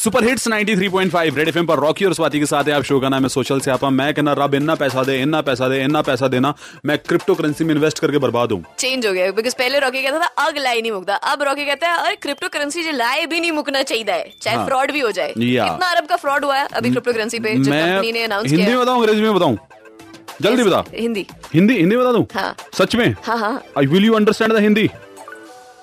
Super hits 93.5 red FM पर Rocky और स्वाति के साथ है आप शो का नाम है सोशल से आप। मैं कहना रब इन्ना पैसा दे इन्ना पैसा दे इन्ना पैसा देना मैं क्रिप्टो करेंसी में इन्वेस्ट करके बर्बाद हूँ। चेंज हो गया बिकॉज़ पहले रॉकी कहता था अग लाई नहीं मुकता। अब रॉकी कहता है अरे क्रिप्टो करेंसी जो लाए भी नहीं मुकना चाहिए चाहे हाँ। फ्रॉड भी हो जाए। या। कितना अरब का फ्रॉड हुआ है अभी क्रिप्टो करेंसी पे कंपनी ने अनाउंस हिंदी में बताऊँ अंग्रेज़ी में बताऊँ? जल्दी बता। हिंदी। हिंदी हिंदी बता दूँ? हाँ। सच में? हाँ हाँ। I will you understand the Hindi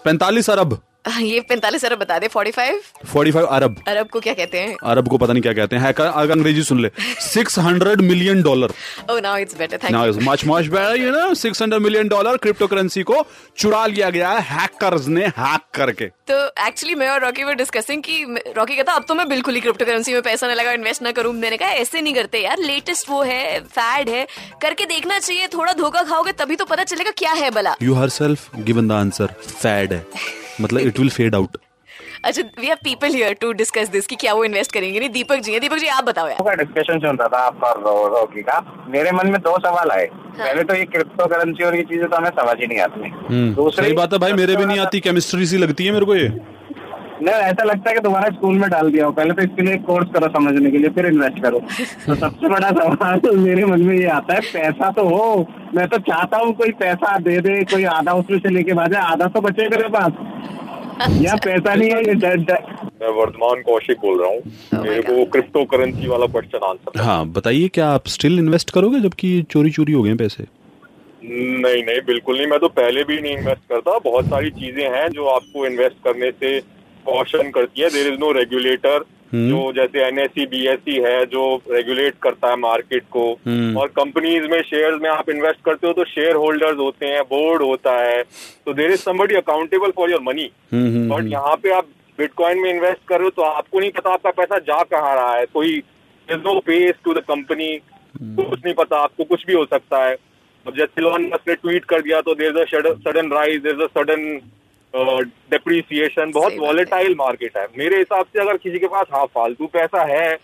पैंतालीस अरब। ये पैंतालीस अरब बता दे फोर्टी फाइव फोर्टी फाइव अरब। अरब को क्या कहते हैं? अरब को पता नहीं क्या कहते हैं। हैकर अगर अंग्रेज़ी सुन ले। Six hundred million dollar now it's better thank you it's much much better, you know. 600 million dollar crypto currency को चुरा लिया गया है हैकर्स ने हैक करके। तो एक्चुअली मैं और रॉकी वर डिस्कसिंग कि रॉकी कहता अब तो मैं बिल्कुल ही क्रिप्टो करेंसी में पैसा न लगा इन्वेस्ट ना करूँ। मैंने कहा ऐसे नहीं करते यार। लेटेस्ट वो है फैड है। करके देखना चाहिए। थोड़ा धोखा खाओगे तभी तो पता चलेगा क्या है भला। You her self given the answer fade है। मतलब इट विल फेड आउट अच्छा we have people here to discuss this कि क्या वो इन्वेस्ट करेंगे? नहीं दीपक जी है। दीपक जी आप बताओ यार। डिस्कशन चल रहा था आपका रोकी रॉकी का। मेरे मन में दो सवाल आए। पहले तो ये क्रिप्टो करेंसी और ये चीज़ें तो हमें समझ ही नहीं आती। दूसरी बात है भाई मेरे भी नहीं आती केमिस्ट्री सी लगती है मेरे को ये। नहीं ऐसा लगता है कि तुम्हारा स्कूल में डाल दिया हो। पहले तो इसके लिए एक कोर्स करो समझने के लिए फिर इन्वेस्ट करो। तो सबसे बड़ा सवाल तो मेरे मन में ये आता है पैसा तो हो मैं तो चाहता हूँ कोई पैसा दे दे कोई आधा उसमें से लेके भाजे आधा तो बचे मेरे पास। या पैसा नहीं है ये डर- डर- मैं वर्धमान कौशिक बोल रहा हूँ। मेरे को क्रिप्टो करेंसी वाला क्वेश्चन आंसर हाँ बताइए क्या आप स्टिल इन्वेस्ट करोगे जबकि चोरी चोरी हो गए पैसे? नहीं नहीं बिल्कुल नहीं। मैं तो पहले भी नहीं इन्वेस्ट करता। बहुत सारी चीज़ें हैं जो आपको इन्वेस्ट करने से कॉशन करती है. देर इज़ नो रेगुलेटर जो जैसे एनएससी बीएससी है जो रेगुलेट करता है मार्केट को. हम्म। और कंपनीज़ में शेयर्स में आप इन्वेस्ट करते हो तो शेयर होल्डर्स होते हैं बोर्ड होता है. तो there is somebody accountable for your money but यहाँ पे आप बिटकॉइन में इन्वेस्ट कर रहे हो तो आपको नहीं पता आपका पैसा जा कहाँ रहा है. कोई is no face to the company कुछ नहीं पता आपको कुछ भी हो सकता है. जैसे लोन मस्क ने ट्वीट कर दिया तो there is sudden rise there is sudden depreciation बहुत। वॉलेटाइल मार्केट है मेरे हिसाब से अगर किसी के पास हाँ फालतू पैसा है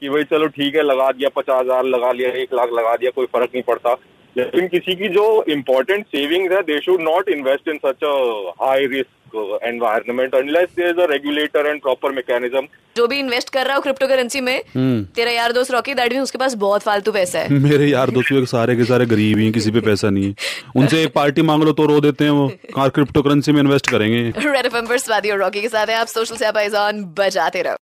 कि भाई चलो ठीक है लगा दिया पचास हज़ार लगा लिया एक लाख लगा दिया कोई फ़र्क नहीं पड़ता लेकिन किसी की जो इम्पोर्टेंट सेविंग्स है they should not invest in such a high risk environment unless there is a regulator and proper mechanism जो भी इन्वेस्ट कर रहा हो क्रिप्टो करेंसी में हम्म। तेरा यार दोस्त रॉकी दैट भी उसके पास बहुत फालतू पैसा है। मेरे यार दोस्त भी सारे के सारे गरीब ही किसी पे पैसा नहीं है। उनसे एक पार्टी मांग लो तो रो देते हैं वो। कहाँ क्रिप्टो करेंसी में इन्वेस्ट करेंगे। रेड एफएम पर स्वादी और रॉकी के साथ है आप सोशल से ऑन बजाते रहो।